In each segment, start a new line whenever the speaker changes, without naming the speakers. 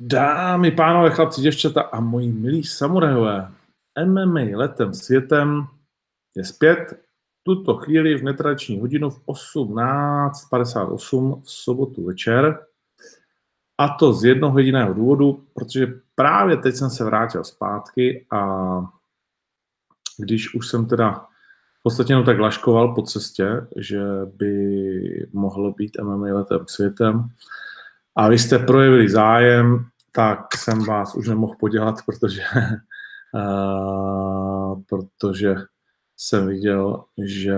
Dámy, pánové, chlapci, děvčata a moji milí samurajové, MMA letem světem je zpět tuto chvíli v netradiční hodinu v 18.58 v sobotu večer. A to z jednoho jediného důvodu, protože právě teď jsem se vrátil zpátky a když už jsem teda v podstatě jenom tak laškoval po cestě, že by mohlo být MMA letem světem, a vy jste projevili zájem, tak jsem vás už nemohl podělat, protože, uh, protože jsem viděl, že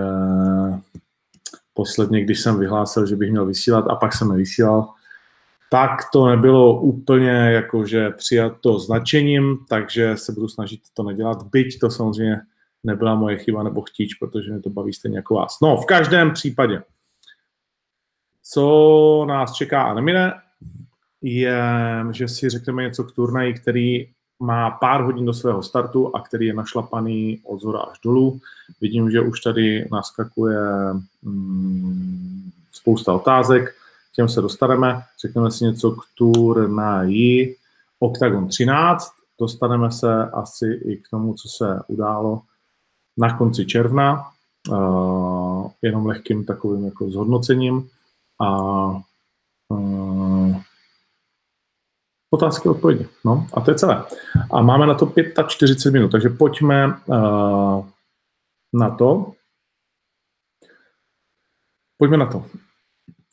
posledně, když jsem vyhlásil, že bych měl vysílat a pak jsem nevysílal, tak to nebylo úplně jakože přijato značením, takže se budu snažit to nedělat, byť to samozřejmě nebyla moje chyba nebo chtíč, protože mě to baví stejně jako vás. No, v každém případě, co nás čeká a nemine, je, že si řekneme něco k turnaji, který má pár hodin do svého startu a který je našlapaný od zhora až dolů. Vidím, že už tady naskakuje mm, spousta otázek, k těm se dostaneme. Řekneme si něco k turnaji Octagon 13. Dostaneme se asi i k tomu, co se událo na konci června, uh, jenom lehkým takovým jako zhodnocením. A uh, Otázky, odpovědi. No a to je celé. A máme na to 45 minut, takže pojďme uh, na to. Pojďme na to.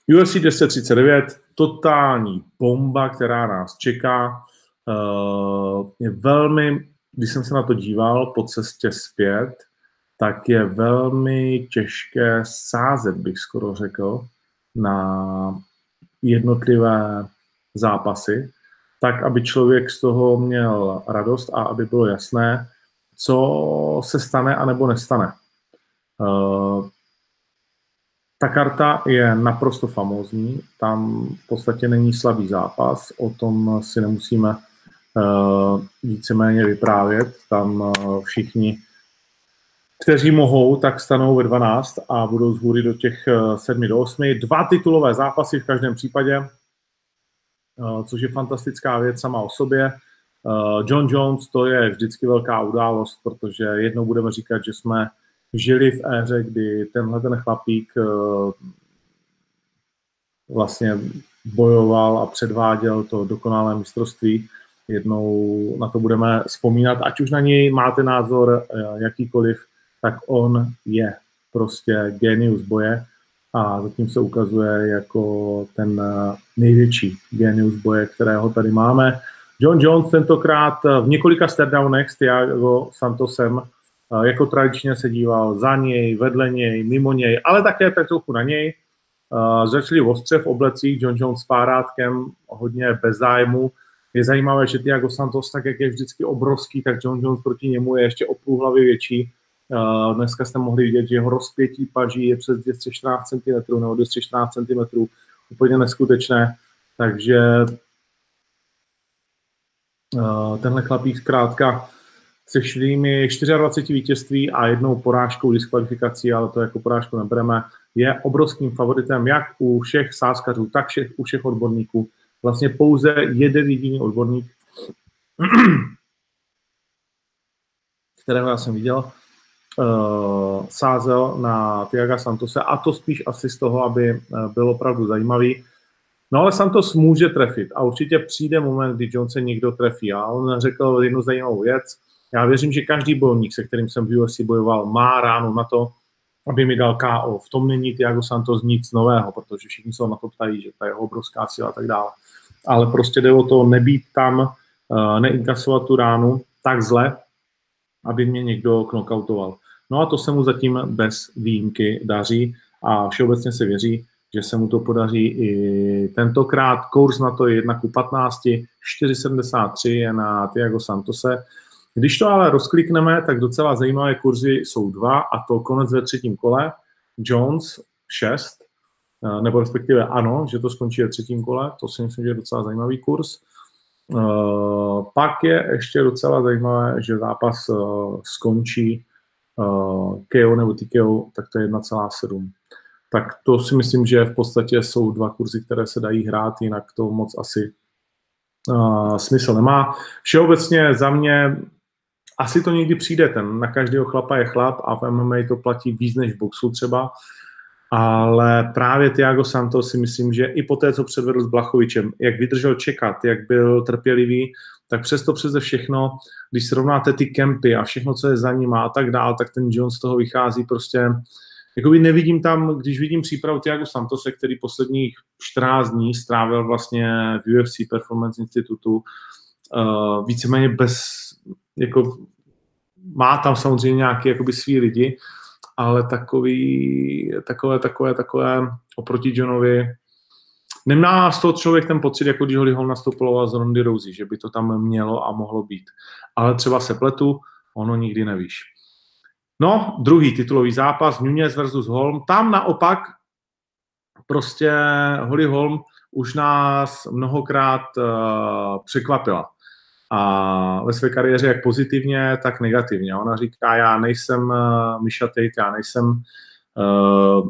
UFC 239, totální bomba, která nás čeká. Uh, je velmi, když jsem se na to díval po cestě zpět, tak je velmi těžké sázet, bych skoro řekl, na jednotlivé zápasy, tak aby člověk z toho měl radost a aby bylo jasné, co se stane a nebo nestane. Uh, ta karta je naprosto famózní, tam v podstatě není slabý zápas, o tom si nemusíme uh, víceméně vyprávět, tam uh, všichni, kteří mohou, tak stanou ve 12 a budou z hůry do těch 7 do 8. Dva titulové zápasy v každém případě, Eh, což je fantastická věc sama o sobě. Eh, John Jones to je vždycky velká událost, protože jednou budeme říkat, že jsme žili v éře, kdy tenhle ten chlapík eh, vlastně bojoval a předváděl to dokonalé mistrovství. Jednou na to budeme vzpomínat, ať už na něj máte názor jakýkoliv, tak on je prostě genius boje a zatím se ukazuje jako ten eh, největší genius boje, kterého tady máme. John Jones tentokrát eh, v několika stardownech s Thiago Santosem eh, jako tradičně se díval za něj, vedle něj, mimo něj, ale také tak trochu na něj. Začali ostře v oblecích, John Jones s párátkem, hodně bez zájmu. Je zajímavé, že Thiago Santos, tak jak je vždycky obrovský, tak John Jones proti němu je ještě o půl hlavy větší Dneska jste mohli vidět, že jeho rozpětí paží je přes 214 cm nebo 214 cm, úplně neskutečné, takže tenhle chlapík zkrátka se svými 24 vítězství a jednou porážkou diskvalifikací, ale to jako porážku nebereme, je obrovským favoritem jak u všech sáskařů, tak všech, u všech odborníků. Vlastně pouze jeden jediný odborník, kterého já jsem viděl, uh, sázel na Tiaga Santose a to spíš asi z toho, aby eh, byl opravdu zajímavý. No ale Santos může trefit a určitě přijde moment, kdy John se někdo trefí. A on řekl jednu zajímavou věc. Já věřím, že každý bojovník, se kterým jsem v UFC bojoval, má ráno na to, aby mi dal KO. V tom není Tiago Santos nic nového, protože všichni se na to ptají, že to je obrovská síla a tak dále. Ale prostě jde o to nebýt tam, eh, neinkasovat tu ránu tak zle, aby mě někdo knockoutoval. No a to se mu zatím bez výjimky daří a všeobecně se věří, že se mu to podaří i tentokrát. Kurs na to je 1 ku 15, 4,73 je na Tiago Santose. Když to ale rozklikneme, tak docela zajímavé kurzy jsou dva a to konec ve třetím kole. Jones 6, eh, nebo respektive ano, že to skončí ve třetím kole, to si myslím, že je docela zajímavý kurz. Eh, pak je ještě docela zajímavé, že zápas eh, skončí uh, KO nebo TKO, tak to je 1,7. Tak to si myslím, že v podstatě jsou dva kurzy, které se dají hrát, jinak to moc asi uh, smysl nemá. Všeobecně za mě asi to někdy přijde, ten na každého chlapa je chlap a v MMA to platí víc než v boxu třeba, ale právě Thiago Santos si myslím, že i po té, co předvedl s Blachovičem, jak vydržel čekat, jak byl trpělivý, tak přesto přeze všechno, když srovnáte ty kempy a všechno, co je za ním a tak dál, tak ten Jones z toho vychází prostě Jakoby nevidím tam, když vidím přípravu Thiago Santose, který posledních 14 dní strávil vlastně v UFC Performance Institutu, uh, víceméně bez, jako má tam samozřejmě nějaké jakoby svý lidi, ale takový, takové, takové, takové oproti Johnovi, nemá z toho člověk ten pocit, jako když Holly Holm nastupoval z Rondy Rousey, že by to tam mělo a mohlo být. Ale třeba se pletu, ono nikdy nevíš. No, druhý titulový zápas, Nunez versus Holm. Tam naopak prostě Holly Holm už nás mnohokrát uh, překvapila. A ve své kariéře jak pozitivně, tak negativně. Ona říká, já nejsem uh, Misha Tate, já nejsem uh,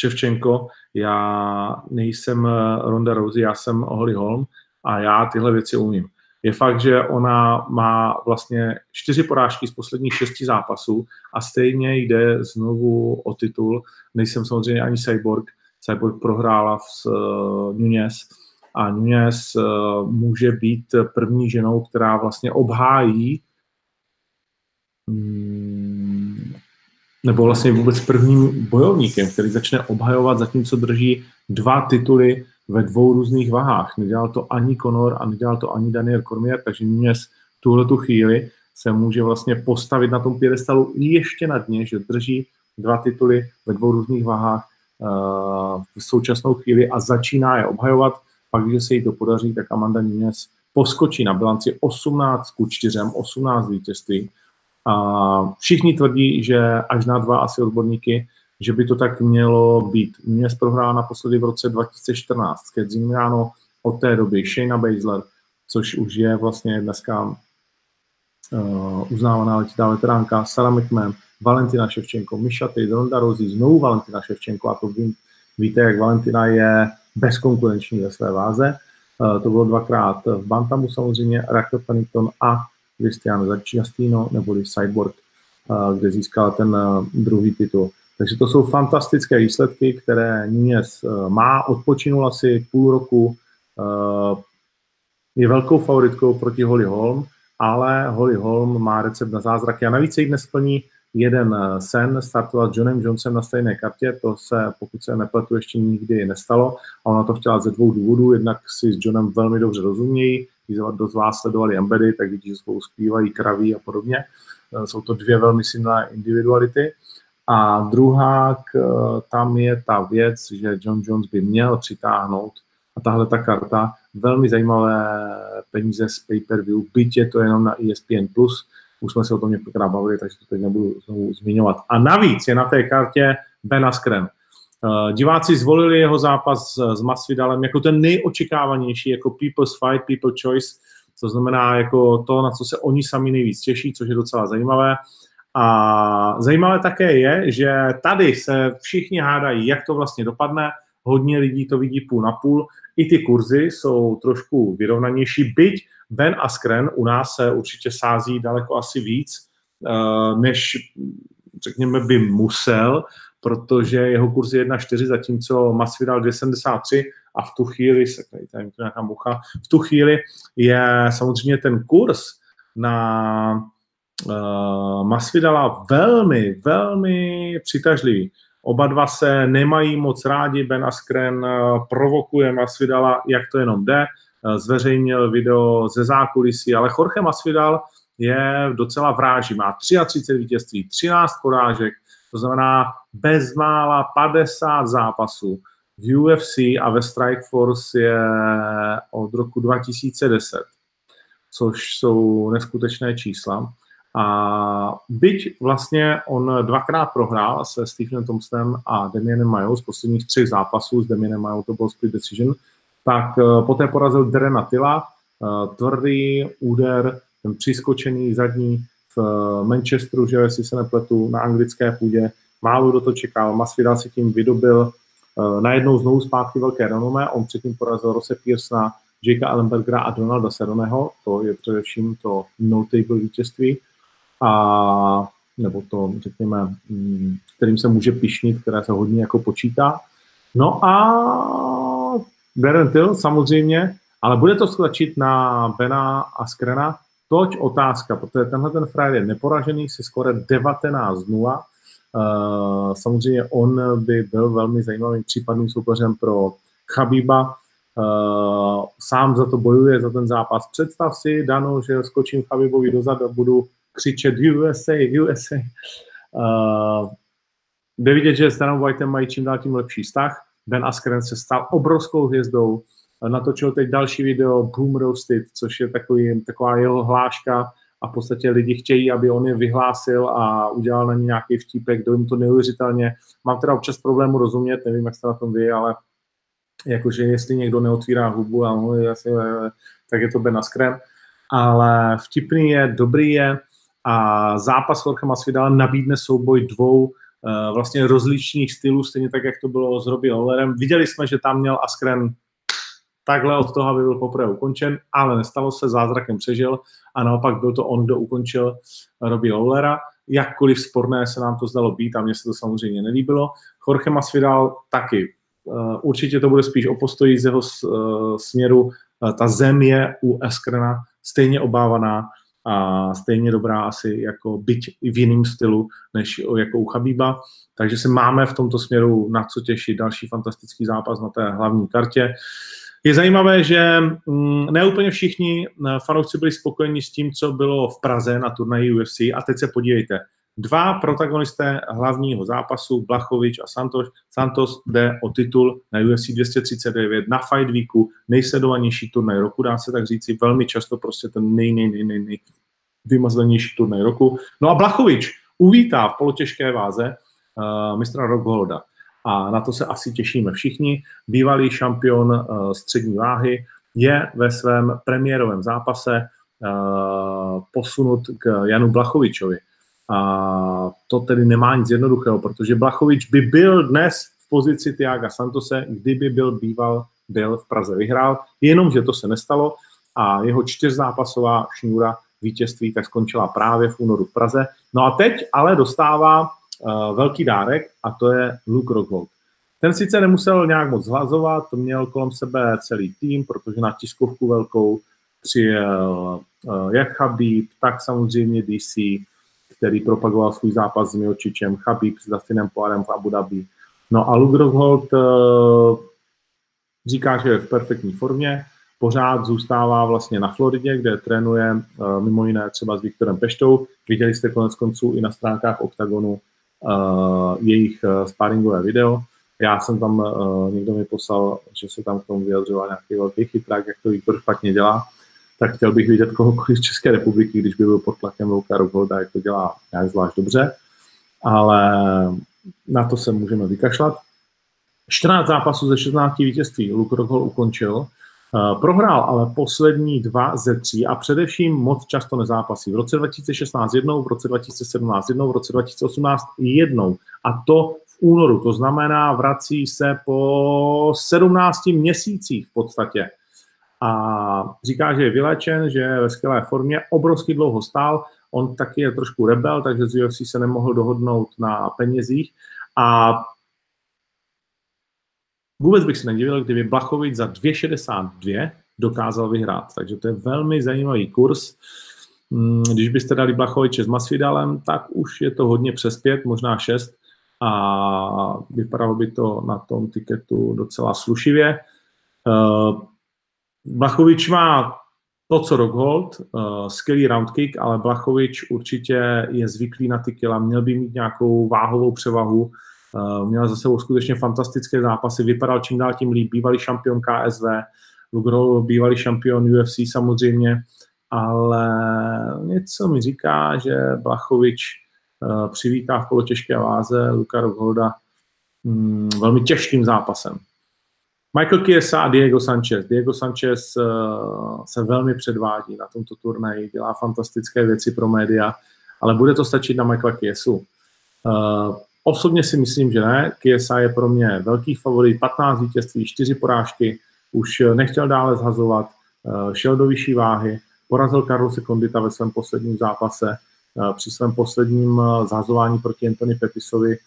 Ševčenko, já nejsem Ronda Rousey, já jsem Holly Holm a já tyhle věci umím je fakt, že ona má vlastně čtyři porážky z posledních šesti zápasů a stejně jde znovu o titul. Nejsem samozřejmě ani Cyborg. Cyborg prohrála s uh, Nunez a Nunez uh, může být první ženou, která vlastně obhájí um, nebo vlastně vůbec prvním bojovníkem, který začne obhajovat, zatímco drží dva tituly ve dvou různých vahách. Nedělal to ani Conor a nedělal to ani Daniel Cormier, takže Nunez v tuhle tu chvíli se může vlastně postavit na tom pědestalu ještě na dně, že drží dva tituly ve dvou různých vahách uh, v současnou chvíli a začíná je obhajovat. Pak, když se jí to podaří, tak Amanda Nunez poskočí na bilanci 18 ku 4, 18 vítězství. A všichni tvrdí, že až na dva asi odborníky že by to tak mělo být. Mě prohrál naposledy v roce 2014 s Zimriano od té doby Shayna Baszler, což už je vlastně dneska uh, uznávaná letitá veteránka, Sarah McMahon, Valentina Ševčenko, Misha Tate, Ronda Rousey, znovu Valentina Ševčenko a to ví, víte, jak Valentina je bezkonkurenční ve své váze. Uh, to bylo dvakrát v Bantamu samozřejmě, Raquel Pennington a Cristiano Zacciastino, neboli Cyborg, uh, kde získala ten uh, druhý titul. Takže to jsou fantastické výsledky, které Nunez eh, má, odpočinul asi půl roku, eh, je velkou favoritkou proti Holly Holm, ale Holly Holm má recept na zázraky a navíc se jí dnes plní jeden eh, sen, startovat s Johnem Jonesem na stejné kartě, to se, pokud se nepletu, ještě nikdy nestalo a ona to chtěla ze dvou důvodů, jednak si s Johnem velmi dobře rozumějí, když dost vás sledovali Embedy, tak vidí, že spolu zpívají kraví a podobně. Jsou to dvě velmi silné individuality. A druhá, tam je ta věc, že John Jones by měl přitáhnout a tahle ta karta velmi zajímavé peníze z pay-per-view, byť je to jenom na ESPN+, už jsme se o tom několikrát bavili, takže to teď nebudu znovu zmiňovat. A navíc je na té kartě Ben Askren. Uh, diváci zvolili jeho zápas s Masvidalem jako ten nejočekávanější, jako people's fight, people choice, to znamená jako to, na co se oni sami nejvíc těší, což je docela zajímavé. A zajímavé také je, že tady se všichni hádají, jak to vlastně dopadne. Hodně lidí to vidí půl na půl. I ty kurzy jsou trošku vyrovnanější, byť Ben Askren u nás se určitě sází daleko asi víc, eh, než řekněme by musel, protože jeho kurz je 1,4, zatímco Masvidal 2,73 a v tu chvíli, se tady nějaká mucha, v tu chvíli je samozřejmě ten kurz na uh, Masvidala velmi, velmi přitažlivý. Oba dva se nemají moc rádi, Ben Askren uh, provokuje Masvidala, jak to jenom jde, zveřejnil video ze zákulisí, ale Jorge Masvidal je docela vráží, má 33 vítězství, 13 porážek, to znamená bezmála 50 zápasů. V UFC a ve Strikeforce je od roku 2010, což jsou neskutečné čísla. A byť vlastně on dvakrát prohrál se Stephenem Thompsonem a Damienem Majou z posledních třech zápasů, s Damienem Majou to byl split decision, tak eh, poté porazil Derena Tilla, eh, tvrdý úder, ten přiskočený zadní v eh, Manchesteru, že jestli se nepletu, na anglické půdě, málo do to čekal, Masvidal si tím vydobil najednou znovu zpátky velké renomé, on předtím porazil Rose Pearsona, Jakea Ellenbergera a Donalda Seroneho, to je především to notable vítězství, a nebo to, řekněme, mm, kterým se může pišnit, které se hodně jako počítá. No a Darren Till samozřejmě, ale bude to stačit na Bena a Skrena, toť otázka, protože tenhle ten frajer je neporažený si skoro 19-0. Uh, samozřejmě on by byl velmi zajímavým případným soupeřem pro Chabiba. Uh, sám za to bojuje, za ten zápas. Představ si, Dano, že skočím Chabibovi dozad a budu křičet USA, USA. Uh, jde vidět, že s Danem Whiteem mají čím dál tím lepší vztah. Ben Askren se stal obrovskou hvězdou, natočil teď další video Boom Roasted, což je takový, taková jeho hláška a v podstatě lidi chtějí, aby on je vyhlásil a udělal na ně nějaký vtípek, jim to neuvěřitelně. Mám teda občas problému rozumět, nevím, jak jste na tom vy, ale jakože jestli někdo neotvírá hubu a mluví, tak je to Ben Askren. Ale vtipný je, dobrý je a zápas Jorge Masvidal nabídne souboj dvou vlastně rozličných stylů, stejně tak, jak to bylo s Robbie Lawlerem. Viděli jsme, že tam měl Askren takhle od toho, aby byl poprvé ukončen, ale nestalo se, zázrakem přežil a naopak byl to on, kdo ukončil Robbie Lawlera. Jakkoliv sporné se nám to zdalo být a mně se to samozřejmě nelíbilo. Jorge Masvidal taky. Eh, určitě to bude spíš o postoji z jeho eh, směru. Ta zem je u Askrena stejně obávaná a stejně dobrá asi jako byť i v jiném stylu než jako u Chabíba. Takže se máme v tomto směru na co těšit. Další fantastický zápas na té hlavní kartě. Je zajímavé, že mm, ne úplně všichni eh, fanoušci byli spokojeni s tím, co bylo v Praze na turnaji UFC a teď se podívejte. Dva protagonisté hlavního zápasu, Blachovič a Santos. Santos jde o titul na UFC 239 na Fight Weeku, nejsledovanější turnaj roku, dá se tak říci, velmi často prostě ten nej, nej, nej, nej, nej vymazlenější turnaj roku. No a Blachovič uvítá v polotěžké váze uh, mistra Rockholda. A na to se asi těšíme všichni. Bývalý šampion uh, střední váhy je ve svém premiérovém zápase uh, posunut k Janu Blachovičovi. A to tedy nemá nic jednoduchého, protože Blachovič by byl dnes v pozici Tiaga Santose, kdyby byl býval, byl v Praze vyhrál, jenomže to se nestalo a jeho čtyřzápasová šňůra vítězství tak skončila právě v únoru v Praze. No a teď ale dostává uh, velký dárek a to je Luke Rockhold. Ten sice nemusel nějak moc zhlazovat, měl kolem sebe celý tým, protože na tiskovku velkou přijel uh, jak Chabib, tak samozřejmě DC, který propagoval svůj zápas s Miočičem, Chabib s Dustinem Poirem v Abu Dhabi. No a Luke Rockhold uh, říká, že je v perfektní formě, pořád zůstává vlastně na Floridě, kde trénuje uh, mimo jiné třeba s Viktorem Peštou. Viděli jste konec konců i na stránkách OKTAGONu uh, jejich sparingové video. Já jsem tam, někdo mi poslal, že se tam k tomu vyjadřoval nějaký velký chytrák, jak to Viktor špatně dělá, tak chtěl bych vidět kohokoliv z České republiky, když by byl pod tlakem Louka Rockholda, jak to dělá nějak zvlášť dobře, ale na to se můžeme vykašlat. 14 zápasů ze 16 vítězství Luke Rockhold ukončil, Eh, prohrál ale poslední dva ze tří a především moc často nezápasí. V roce 2016 jednou, v roce 2017 jednou, v roce 2018 jednou. A to v únoru. To znamená, vrací se po 17 měsících v podstatě. A říká, že je vylečen, že je ve skvělé formě, obrovsky dlouho stál, on taky je trošku rebel, takže z UFC se nemohl dohodnout na penězích. A Vůbec bych se nedivil, kdyby Blachovič za 2,62 dokázal vyhrát. Takže to je velmi zajímavý kurz. Mm, když byste dali Blachoviče s Masvidalem, tak už je to hodně přes 5, možná 6 a vypadalo by to na tom tiketu docela slušivě. Eh, Blachovič má to, co Rockhold, uh, skvělý round kick, ale Blachovič určitě je zvyklý na ty kila, měl by mít nějakou váhovou převahu, Eh, měl za sebou skutečně fantastické zápasy, vypadal čím dál tím líp, bývalý šampion KSV, Lugro bývalý šampion UFC samozřejmě, ale něco mi říká, že Blachovič eh, přivítá v polotěžké váze Luka Rockholda mm, velmi těžkým zápasem. Michael Chiesa a Diego Sanchez. Diego Sanchez uh, se velmi předvádí na tomto turnaji, dělá fantastické věci pro média, ale bude to stačit na Michaela Chiesu. Uh, Osobně si myslím, že ne. KSI je pro mě velký favorit, 15 vítězství, 4 porážky, už nechtěl dále zhazovat, eh, šel do vyšší váhy, porazil Carlose Kondita ve svém posledním zápase, eh, při svém posledním eh, zhazování proti Anthony Petisovi,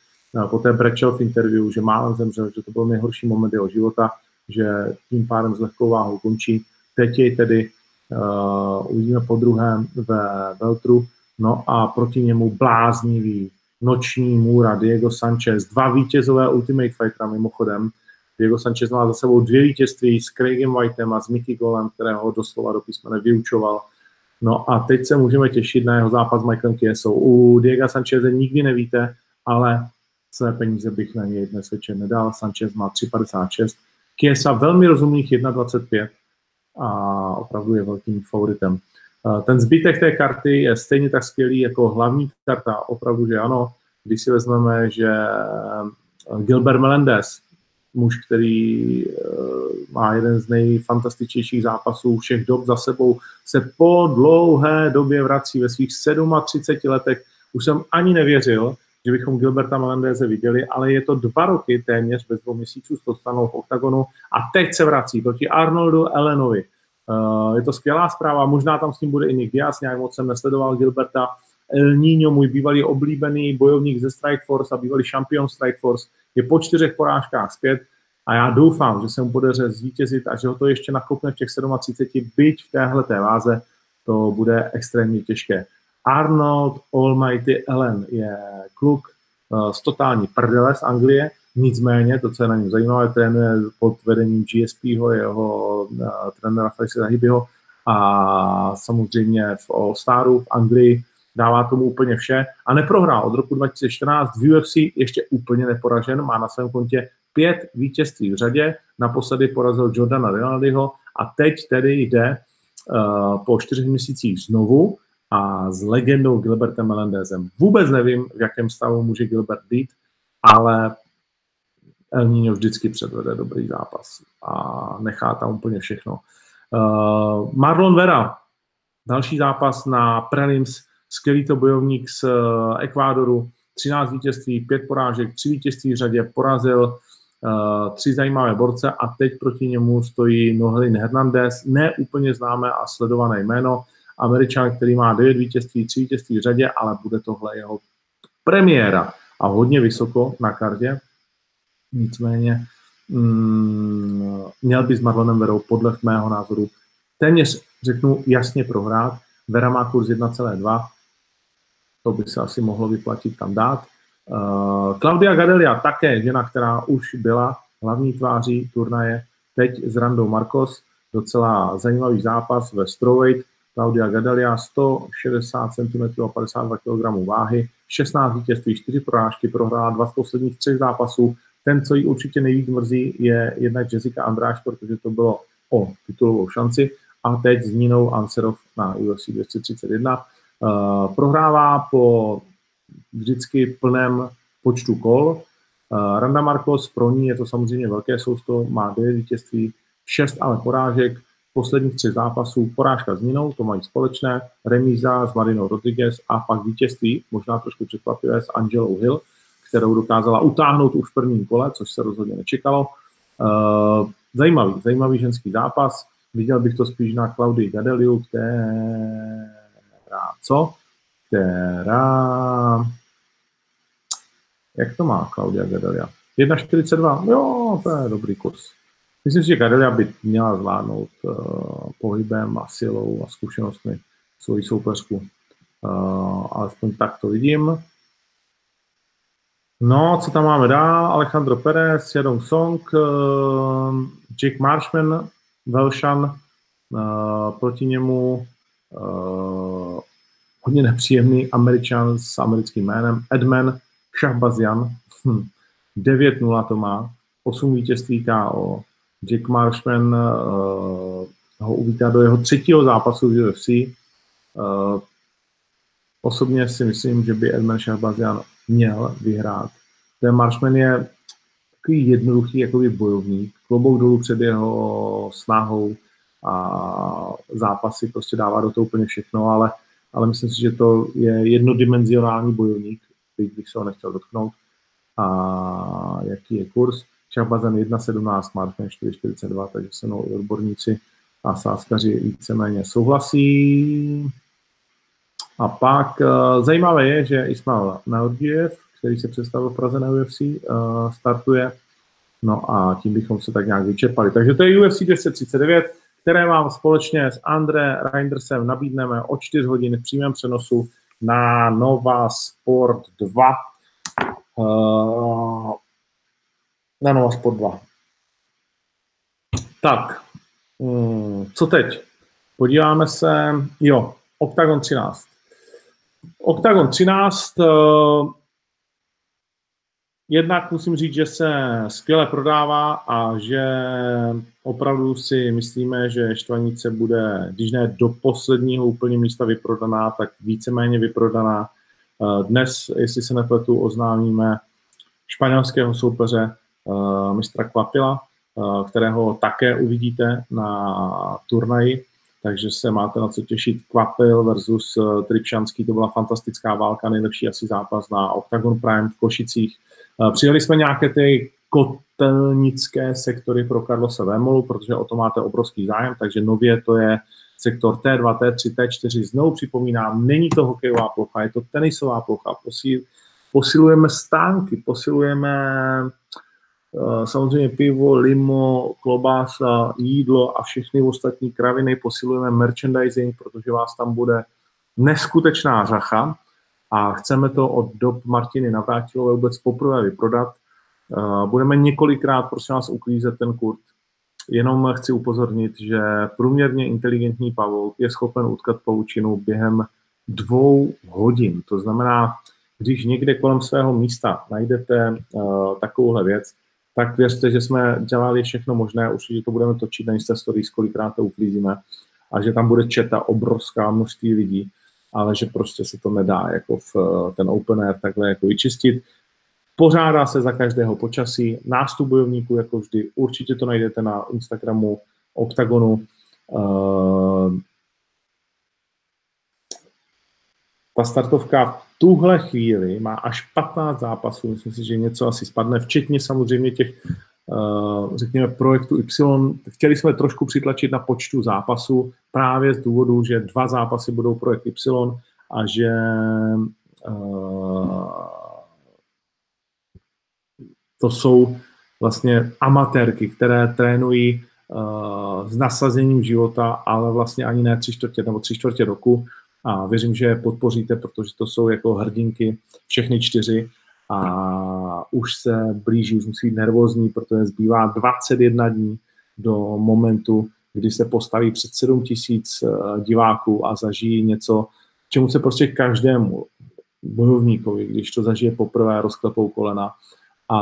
poté brečel v interview, že málem zemřel, že to byl nejhorší moment jeho života, že tím pádem s lehkou váhou končí. Teď jej tedy uh, uvidíme po druhém ve Veltru, no a proti němu bláznivý noční můra Diego Sanchez, dva vítězové Ultimate Fightera mimochodem. Diego Sanchez má za sebou dvě vítězství s Craigem Whiteem a s Mickey Golem, kterého doslova do písmene vyučoval. No a teď se můžeme těšit na jeho zápas s Michaelem Kiesou. U Diego Sancheze nikdy nevíte, ale své peníze bych na něj dnes večer nedal. Sanchez má 3,56. Kiesa velmi rozumných 1,25 a opravdu je velkým favoritem. Ten zbytek té karty je stejně tak skvělý jako hlavní karta, opravdu, že ano, když si vezmeme, že eh, Gilbert Melendez, muž, který eh, má jeden z nejfantastičnějších zápasů všech dob za sebou, se po dlouhé době vrací ve svých 37 letech. Už jsem ani nevěřil, že bychom Gilberta Melendeze viděli, ale je to dva roky téměř bez dvou měsíců s stanou v oktagonu a teď se vrací proti Arnoldu Elenovi. Uh, je to skvělá zpráva, možná tam s ním bude i Nick Diaz, nějak moc jsem nesledoval Gilberta. El Nino, můj bývalý oblíbený bojovník ze Strike Force a bývalý šampion Strike Force, je po čtyřech porážkách zpět a já doufám, že se mu podaří zvítězit a že ho to ještě nakopne v těch 37, byť v téhle té váze, to bude extrémně těžké. Arnold Almighty Ellen je kluk uh, z totální prdele z Anglie, nicméně to, co je na něm zajímavé, trénuje pod vedením GSPho, jeho uh, trenéra Faisy Zahibiho a samozřejmě v All Staru v Anglii dává tomu úplně vše. A neprohrál od roku 2014 v UFC ještě úplně neporažen, má na svém kontě pět vítězství v řadě, naposledy porazil Jordana Rinaldiho a teď tedy jde uh, po čtyřech měsících znovu a s legendou Gilbertem Melendezem. Vůbec nevím, v jakém stavu může Gilbert být, ale El Niño vždycky předvede dobrý zápas a nechá tam úplně všechno. Uh, Marlon Vera, další zápas na prelims, skvělý to bojovník z uh, Ekvádoru, 13 vítězství, 5 porážek, 3 vítězství v řadě, porazil uh, tři zajímavé borce a teď proti němu stojí Nohelin Hernandez, ne úplně známé a sledované jméno, Američan, který má 9 vítězství, 3 vítězství v řadě, ale bude tohle jeho premiéra a hodně vysoko na kartě. Nicméně mm, měl by s Marlonem Verou podle mého názoru téměř, řeknu, jasně prohrát. Vera má kurz 1,2, to by se asi mohlo vyplatit tam dát. Uh, Claudia Gadelia, také žena, která už byla hlavní tváří turnaje, teď s Randou Marcos, docela zajímavý zápas ve strawweight, Claudia Gadelia 160 cm a 52 kg váhy, 16 vítězství, 4 prorážky, prohrála dva z posledních třech zápasů. Ten, co jí určitě nejvíc mrzí, je jednak Jessica Andráš, protože to bylo o titulovou šanci a teď s Ninou Anserov na UFC 231. Uh, prohrává po vždycky plném počtu kol. Uh, Randa Marcos, pro ní je to samozřejmě velké sousto, má 9 vítězství, 6 ale porážek, posledních třech zápasů porážka s Ninou, to mají společné, remíza s Marinou Rodriguez a pak vítězství, možná trošku překvapivé, s Angelou Hill, kterou dokázala utáhnout už v prvním kole, což se rozhodně nečekalo. Uh, zajímavý, zajímavý ženský zápas. Viděl bych to spíš na Claudii Gadeliu, která co? Která... Jak to má Claudia Gadelia? 1,42. Jo, to je dobrý kurz. Myslím si, že Gadelia by měla zvládnout uh, pohybem a silou a zkušenostmi svoji soupeřku. Uh, alespoň tak to vidím. No, co tam máme dál? Alejandro Perez, Jadong Song, uh, Jake Marshman, Velšan, uh, proti němu uh, hodně nepříjemný američan s americkým jménem, Edman Shahbazian, hm, 9-0 to má, 8 vítězství KO, Jack Marshman uh, ho uvítá do jeho třetího zápasu v UFC. Uh, eh, osobně si myslím, že by Edmund Shahbazian měl vyhrát. Ten Marshman je takový jednoduchý jakoby bojovník, klobouk dolů před jeho snahou a zápasy prostě dává do toho úplně všechno, ale, ale myslím si, že to je jednodimenzionální bojovník, byť bych se ho nechtěl dotknout. a jaký je kurz. Šahbazan 1,17, Martin 4,42, takže se mnou i odborníci a sáskaři víceméně souhlasí. A pak uh, zajímavé je, že Ismail Naurdiev, který se představil v Praze na UFC, uh, eh, startuje. No a tím bychom se tak nějak vyčerpali. Takže to je UFC 239, které vám společně s Andre Reindersem nabídneme o 4 hodin v přímém přenosu na Nova Sport 2. Uh, na Nova Sport 2. Tak, um, co teď? Podíváme se, jo, Octagon 13. Octagon 13, uh, jednak musím říct, že se skvěle prodává a že opravdu si myslíme, že Štvanice bude, když ne do posledního úplně místa vyprodaná, tak víceméně vyprodaná. Uh, dnes, jestli se nepletu, oznámíme španělského soupeře mistra Kvapila, uh, kterého také uvidíte na turnaji, takže se máte na co těšit. Kvapil versus uh, Tripšanský, to byla fantastická válka, nejlepší asi zápas na Octagon Prime v Košicích. Přijeli jsme nějaké ty kotelnické sektory pro Karlose Vémolu, protože o to máte obrovský zájem, takže nově to je sektor T2, T3, T4. Znovu připomínám, není to hokejová plocha, je to tenisová plocha. Posilujeme stánky, posilujeme uh, samozřejmě pivo, limo, klobása, jídlo a všechny ostatní kraviny. Posilujeme merchandising, protože vás tam bude neskutečná řacha a chceme to od dob Martiny Navrátilové vůbec poprvé vyprodat. Uh, budeme několikrát, prosím vás, uklízet ten kurt. Jenom chci upozornit, že průměrně inteligentní pavouk je schopen utkat pavučinu během dvou hodin. To znamená, když někde kolem svého místa najdete uh, takovouhle věc, tak věřte, že jsme dělali všechno možné, určitě to budeme točit na Insta Stories, kolikrát to uklízíme, a že tam bude četa obrovská množství lidí, ale že prostě se to nedá jako v uh, ten open air takhle jako vyčistit. Pořádá se za každého počasí, nástup bojovníků jako vždy, určitě to najdete na Instagramu Octagonu. Uh, ta startovka tuhle chvíli má až 15 zápasů, myslím si, že něco asi spadne, včetně samozřejmě těch, uh, řekněme, projektu Y. Chtěli jsme trošku přitlačit na počtu zápasů právě z důvodu, že dva zápasy budou projekt Y a že uh, to jsou vlastně amatérky, které trénují uh, s nasazením života, ale vlastně ani ne tři čtvrtě nebo tři čtvrtě roku, a věřím, že podpoříte, protože to jsou jako hrdinky všechny čtyři a už se blíží, už musí být nervózní, protože zbývá 21 dní do momentu, kdy se postaví před 7 tisíc eh, diváků a zažijí něco, čemu se prostě každému bojovníkovi, když to zažije poprvé, rozklepou kolena. A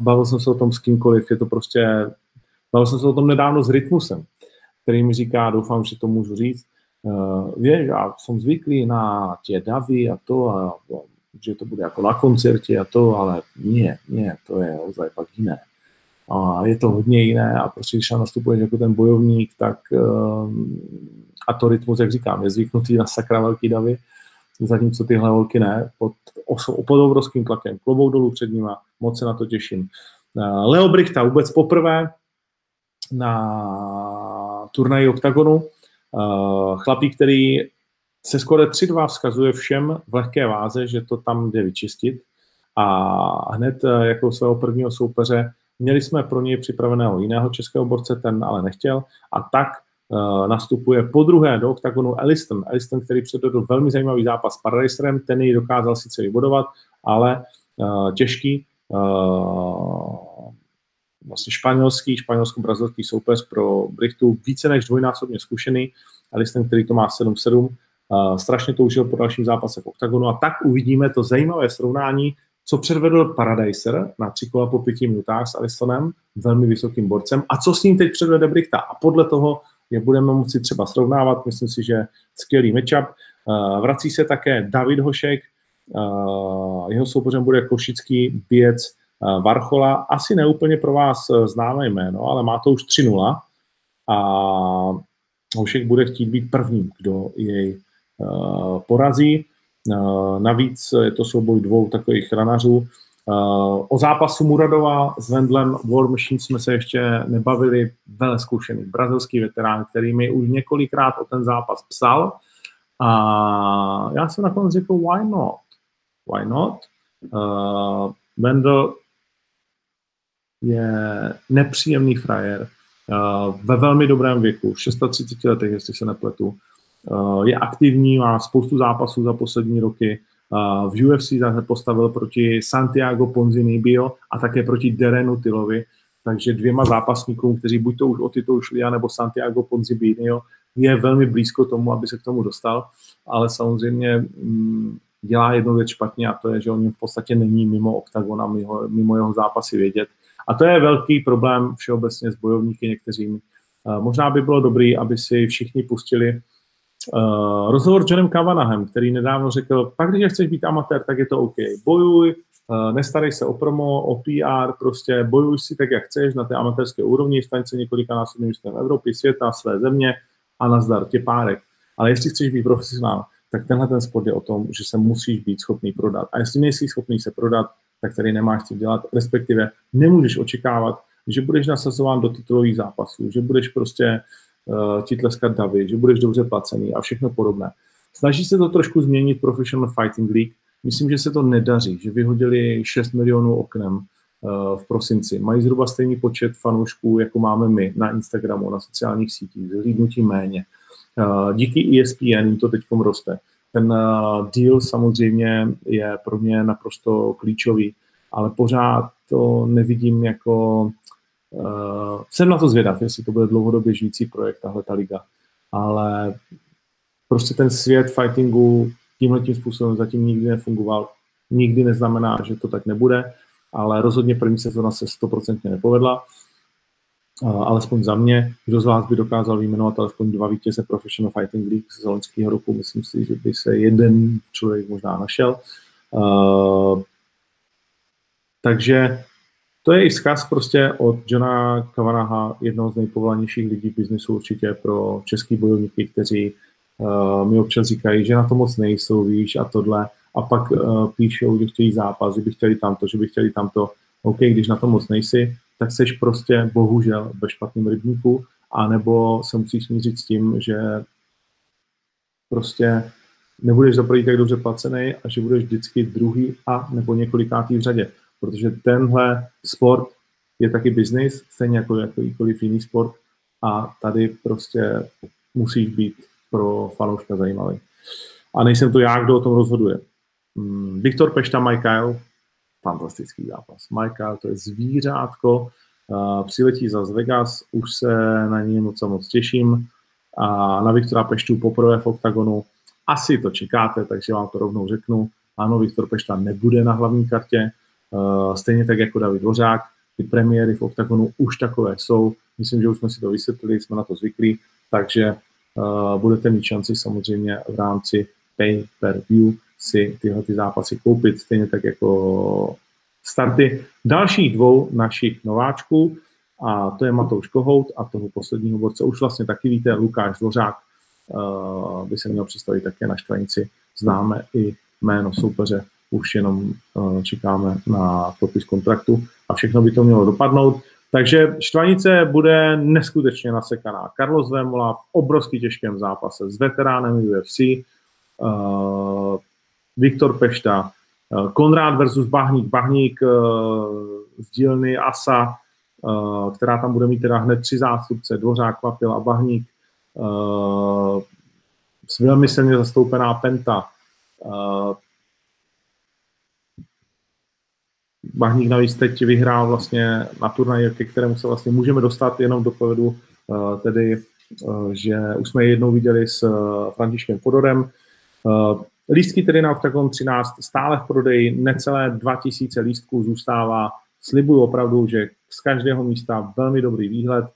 bavil jsem se o tom s kýmkoliv, je to prostě, bavil jsem se o tom nedávno s Rytmusem, který mi říká, doufám, že to můžu říct, vieš, ja som zvyklý na tie davy a to, a, že to bude ako na koncerte a to, ale nie, nie, to je ozaj pak jiné. A je to hodně jiné a prostě když nastupuješ jako ten bojovník, tak uh, a to rytmus, jak říkám, je zvyknutý na sakra velký davy, zatímco tyhle holky ne, pod, pod obrovským tlakem, klobou dolů před nima, moc se na to těším. Uh, Leo Brichta vůbec poprvé na turnaji OKTAGONu, chlapík, který se skoro 3-2 vzkazuje všem v lehké váze, že to tam jde vyčistit a hned eh, jako svého prvního soupeře měli jsme pro něj připraveného jiného českého borce, ten ale nechtěl a tak uh, nastupuje po druhé do oktagonu Elliston. Elliston, který předvedl velmi zajímavý zápas s Paradiserem, ten ji dokázal sice vybudovat, ale uh, těžký. Vlastně španělský, španělsko-brazilský soupeř pro Brichtu, více než dvojnásobně zkušený, Alisten, který to má 7-7, uh, strašně toužil po dalším zápase v oktagonu a tak uvidíme to zajímavé srovnání, co předvedl Paradiser na tři kola po pěti minutách s Alistonem, velmi vysokým borcem, a co s ním teď předvede Brichta. A podle toho je budeme moci třeba srovnávat, myslím si, že skvělý matchup. Uh, vrací se také David Hošek, uh, jeho soupeřem bude košický běc Varchola, asi neúplně pro vás eh, známé jméno, ale má to už 3-0 a Hošek bude chtít být prvním, kdo jej eh, porazí. Navíc je to souboj dvou takových ranařů O zápasu Muradova s Vendlem War Machine jsme se ještě nebavili. Vele zkušený brazilský veterán, který mi už několikrát o ten zápas psal. A já jsem nakonec řekl, why not? Why not? Vendel je nepříjemný frajer, uh, ve velmi dobrém věku, v 36 letech, jestli se nepletu. Uh, je aktivní, má spoustu zápasů za poslední roky, v UFC se postavil proti Santiago Ponzinibio a také proti Derenu Tilovi, takže dvěma zápasníkům, kteří buď to už o titul šli, nebo Santiago Ponzibinio, je velmi blízko tomu, aby se k tomu dostal, ale samozřejmě mm, dělá jednu věc špatně a to je, že on v podstatě není mimo oktagona, mimo, mimo jeho zápasy vědět. A to je velký problém všeobecně s bojovníky někteřími. Možná by bylo dobré, aby si všichni pustili Uh, rozhovor s Johnem Kavanahem, který nedávno řekl, pak když chceš být amatér, tak je to OK. Bojuj, uh, nestarej se o promo, o PR, prostě bojuj si tak, jak chceš na té amatérské úrovni, staň se několika násobným mistrem Evropy, světa, své země a nazdar tě párek. Ale jestli chceš být profesionál, tak tenhle ten sport je o tom, že se musíš být schopný prodat. A jestli nejsi schopný se prodat, tak tady nemáš co dělat, respektive nemůžeš očekávat, že budeš nasazován do titulových zápasů, že budeš prostě uh, ti tleskat davy, že budeš dobře placený a všechno podobné. Snaží se to trošku změnit Professional Fighting League. Myslím, že se to nedaří, že vyhodili 6 milionů oknem uh, v prosinci. Mají zhruba stejný počet fanoušků, jako máme my na Instagramu, na sociálních sítích, zhlídnutí méně. Uh, díky ESPN jim to teď roste. Ten uh, deal samozřejmě je pro mě naprosto klíčový, ale pořád to nevidím jako Uh, jsem na to zvědav, jestli to bude dlouhodobě žijící projekt, tahle ta liga. Ale prostě ten svět fightingu tímhle tím způsobem zatím nikdy nefungoval. Nikdy neznamená, že to tak nebude, ale rozhodně první sezona se stoprocentně nepovedla. Uh, alespoň za mě, kdo z vás by dokázal vyjmenovat alespoň dva vítěze Professional Fighting League z loňského roku, myslím si, že by se jeden člověk možná našel. Takže to je i vzkaz prostě od Johna Kavanaha, jednoho z nejpovolanějších lidí v biznesu určitě pro český bojovníky, kteří uh, mi občas říkají, že na to moc nejsou, víš, a tohle. A pak uh, píšou, že chtějí zápas, že by chtěli tamto, že by chtěli tamto. OK, když na to moc nejsi, tak seš prostě bohužel ve špatném rybníku, anebo se musíš smířit s tím, že prostě nebudeš za tak dobře placený a že budeš vždycky druhý a nebo několikátý v řadě protože tenhle sport je taky business, stejně jako jakýkoliv jiný sport a tady prostě musíš být pro fanouška zajímavý. A nejsem to já, kdo o tom rozhoduje. Hmm, Viktor Pešta, Michael, fantastický zápas. Michael, to je zvířátko, přiletí za z Vegas, už se na ní moc moc těším. A na Viktora Peštu poprvé v OKTAGONu asi to čekáte, takže vám to rovnou řeknu. Ano, Viktor Pešta nebude na hlavní kartě, stejně tak jako David Dvořák, ty premiéry v OKTAGONu už takové jsou. Myslím, že už jsme si to vysvětlili, jsme na to zvyklí, takže budete mít šanci samozřejmě v rámci pay per view si tyhle ty zápasy koupit, stejně tak jako starty dalších dvou našich nováčků, a to je Matouš Kohout a toho posledního borce už vlastně taky víte, Lukáš Dvořák uh, by se měl představit také na štvanici. Známe i jméno soupeře už jenom uh, čekáme na podpis kontraktu a všechno by to mělo dopadnout. Takže Štvanice bude neskutečně nasekaná. Carlos Vémola v obrovský těžkém zápase s veteránem UFC, eh, Viktor Pešta, uh, Konrád versus Bahník, Bahník uh, z dílny ASA, uh, která tam bude mít teda hned tři zástupce, Dvořák, Kvapil a Bahník, uh, velmi silně zastoupená Penta, Bahník navíc teď vyhrál vlastně na turnaji, ke kterému se vlastně můžeme dostat jenom do povedu, eh, tedy, eh, že už jsme jednou viděli s eh, Františkem Fodorem. Lístky tedy na Octagon 13 stále v prodeji, necelé 2000 lístků zůstává. Slibuju opravdu, že z každého místa velmi dobrý výhled.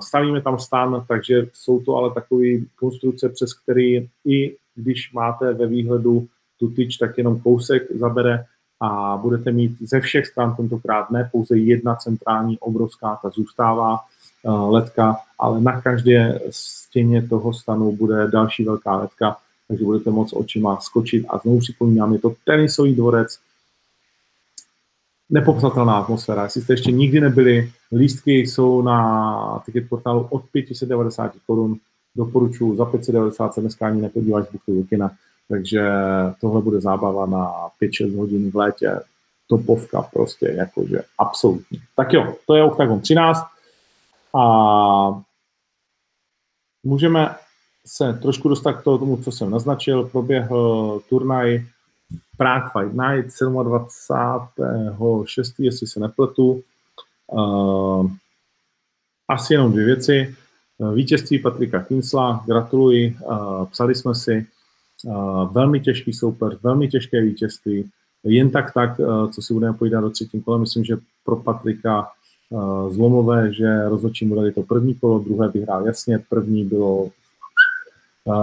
Stavíme tam stan, takže jsou to ale takové konstrukce, přes který i když máte ve výhledu tu tyč, tak jenom kousek zabere a budete mít ze všech stran tentokrát ne pouze jedna centrální obrovská, ta zůstává uh, letka, ale na každé stěně toho stanu bude další velká letka, takže budete moct očima skočit a znovu připomínám, je to tenisový dvorec, nepopsatelná atmosféra. Jestli jste ještě nikdy nebyli, lístky jsou na ticket portálu od 590 korun. Doporučuji, za 590 se dneska ani nepodíváš z do kina. Takže tohle bude zábava na 5-6 hodin v létě. Topovka prostě, jakože absolutně. Tak jo, to je Octagon 13. A můžeme se trošku dostat k tomu, co jsem naznačil. Proběhl turnaj Prague Fight Night 27.6., jestli se nepletu. Uh, asi jenom dvě věci. Vítězství Patrika Kinsla, gratuluji, uh, psali jsme si, uh, velmi těžký soupeř, velmi těžké vítězství. Jen tak tak, co si budeme pojídat do třetím kole, myslím, že pro Patrika zlomové, že rozhodčí mu dali to první kolo, druhé vyhrál jasně, první bylo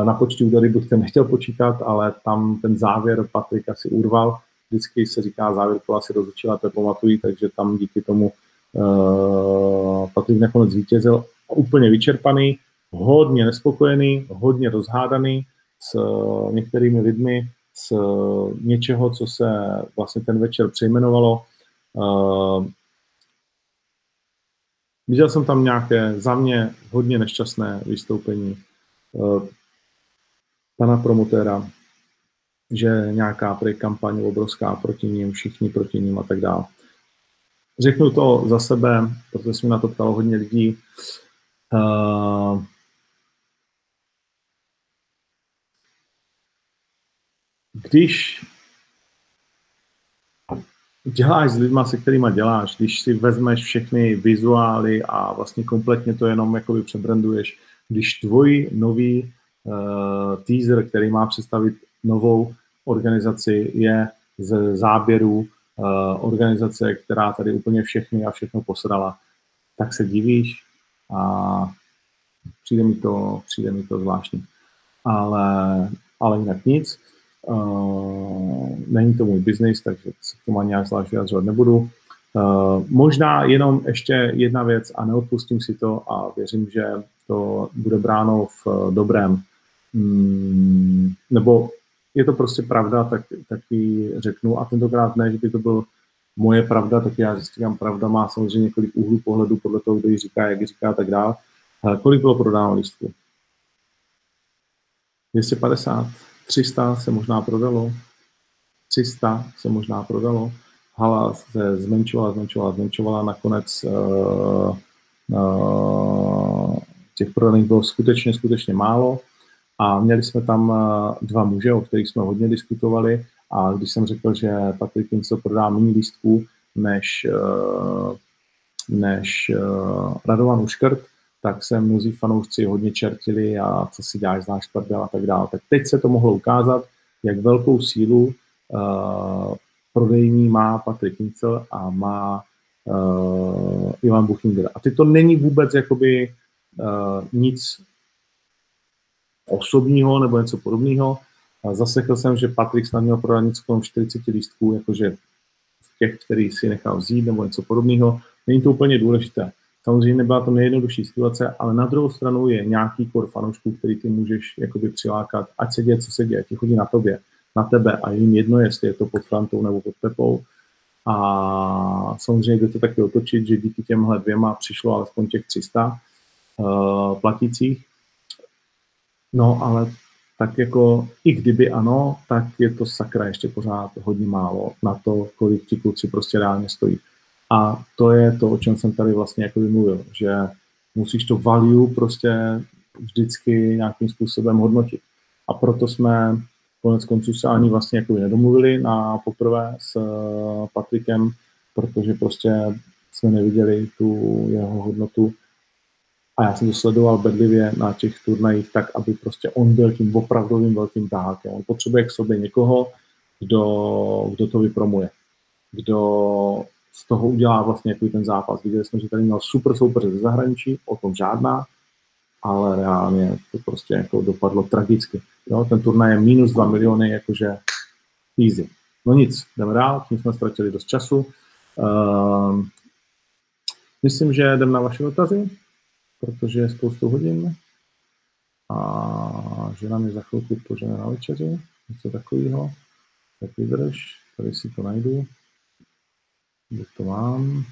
na počty údery bych to nechtěl počítat, ale tam ten závěr Patrik asi urval. Vždycky se říká, závěr kola si rozhodčí to pamatují, takže tam díky tomu uh, Patrik nakonec zvítězil úplně vyčerpaný, hodně nespokojený, hodně rozhádaný s uh, některými lidmi, z něčeho, co se vlastně ten večer přejmenovalo. Uh, viděl jsem tam nějaké za mě hodně nešťastné vystoupení pana promotéra, že nějaká prej kampaň obrovská proti ním, všichni proti ním a tak dále. Řeknu to za sebe, protože se na to ptalo hodně lidí. Uh, když děláš s lidma, se kterými děláš, když si vezmeš všechny vizuály a vlastně kompletně to jenom jakoby přebranduješ, když tvůj nový uh, teaser, který má představit novou organizaci, je z záběru uh, organizace, která tady úplně všechny a všechno posrala, tak se divíš a přijde mi to, přijde mi to zvláštní. Ale, ale jinak nic. Uh, není to můj biznis, takže se k tomu ani nějak zvlášť vyjadřovat nebudu. Uh, možná jenom ještě jedna věc a neodpustím si to a věřím, že to bude bráno v dobrém mm, nebo je to prostě pravda, tak, tak ji řeknu. A tentokrát ne, že by to byl moje pravda, tak já říkám, pravda má samozřejmě několik úhlů pohledu podle toho, kdo ji říká, jak ji říká a tak dále. Kolik bylo prodáno listů? 250, 300 se možná prodalo, 300 se možná prodalo, hala se zmenšovala, zmenšovala, zmenšovala, nakonec uh, uh, těch prodaných bylo skutečně, skutečně málo. A měli jsme tam eh, dva muže, o kterých jsme hodně diskutovali a když jsem řekl, že Patrik Kincel prodá méně lístků než, eh, než eh, Radovan Uškrt, tak se mnozí fanoušci hodně čertili a co si děláš, znáš prdel a tak dále. Tak teď se to mohlo ukázat, jak velkou sílu uh, prodejní má Patrik Kincel a má uh, Ivan Buchinger. A ty to není vůbec jakoby uh, nic osobního nebo něco podobného. A zaslechl jsem, že Patrik snad měl prodat něco kolem 40 lístků, jakože z těch, který si nechal vzít nebo něco podobného. Není to úplně důležité. Samozřejmě nebyla to nejjednodušší situace, ale na druhou stranu je nějaký kor fanoušků, který ty můžeš jakoby přilákat, ať se děje, co se děje, ti chodí na tobě, na tebe a jim jedno, jestli je to pod Frantou nebo pod Pepou. A samozřejmě jde to taky otočit, že díky těmhle dvěma přišlo alespoň těch 300 uh, platících No, ale tak jako i kdyby ano, tak je to sakra ještě pořád hodně málo na to, kolik ti kluci prostě reálně stojí. A to je to, o čem jsem tady vlastně jako mluvil, že musíš to value prostě vždycky nějakým způsobem hodnotit. A proto jsme konec konců se ani vlastně jako nedomluvili na poprvé s eh, Patrikem, protože prostě jsme neviděli tu jeho hodnotu a já jsem to sledoval bedlivě na těch turnajích tak, aby prostě on byl tím opravdovým velkým tahákem. On potřebuje k sobě někoho, kdo, kdo to vypromuje, kdo z toho udělá vlastně jako ten zápas. Viděli jsme, že tady měl super soupeř ze zahraničí, o tom žádná, ale reálně to prostě jako dopadlo tragicky. Jo? Ten turnaj je minus 2 miliony, jakože easy. No nic, jdeme dál, tím jsme ztratili dost času. Uh, myslím, že jdem na vaše dotazy protože je spoustu hodin a žena mi za chvilku požene na večeři, něco takového. Tak vydrž, tady si to najdu. kde to mám.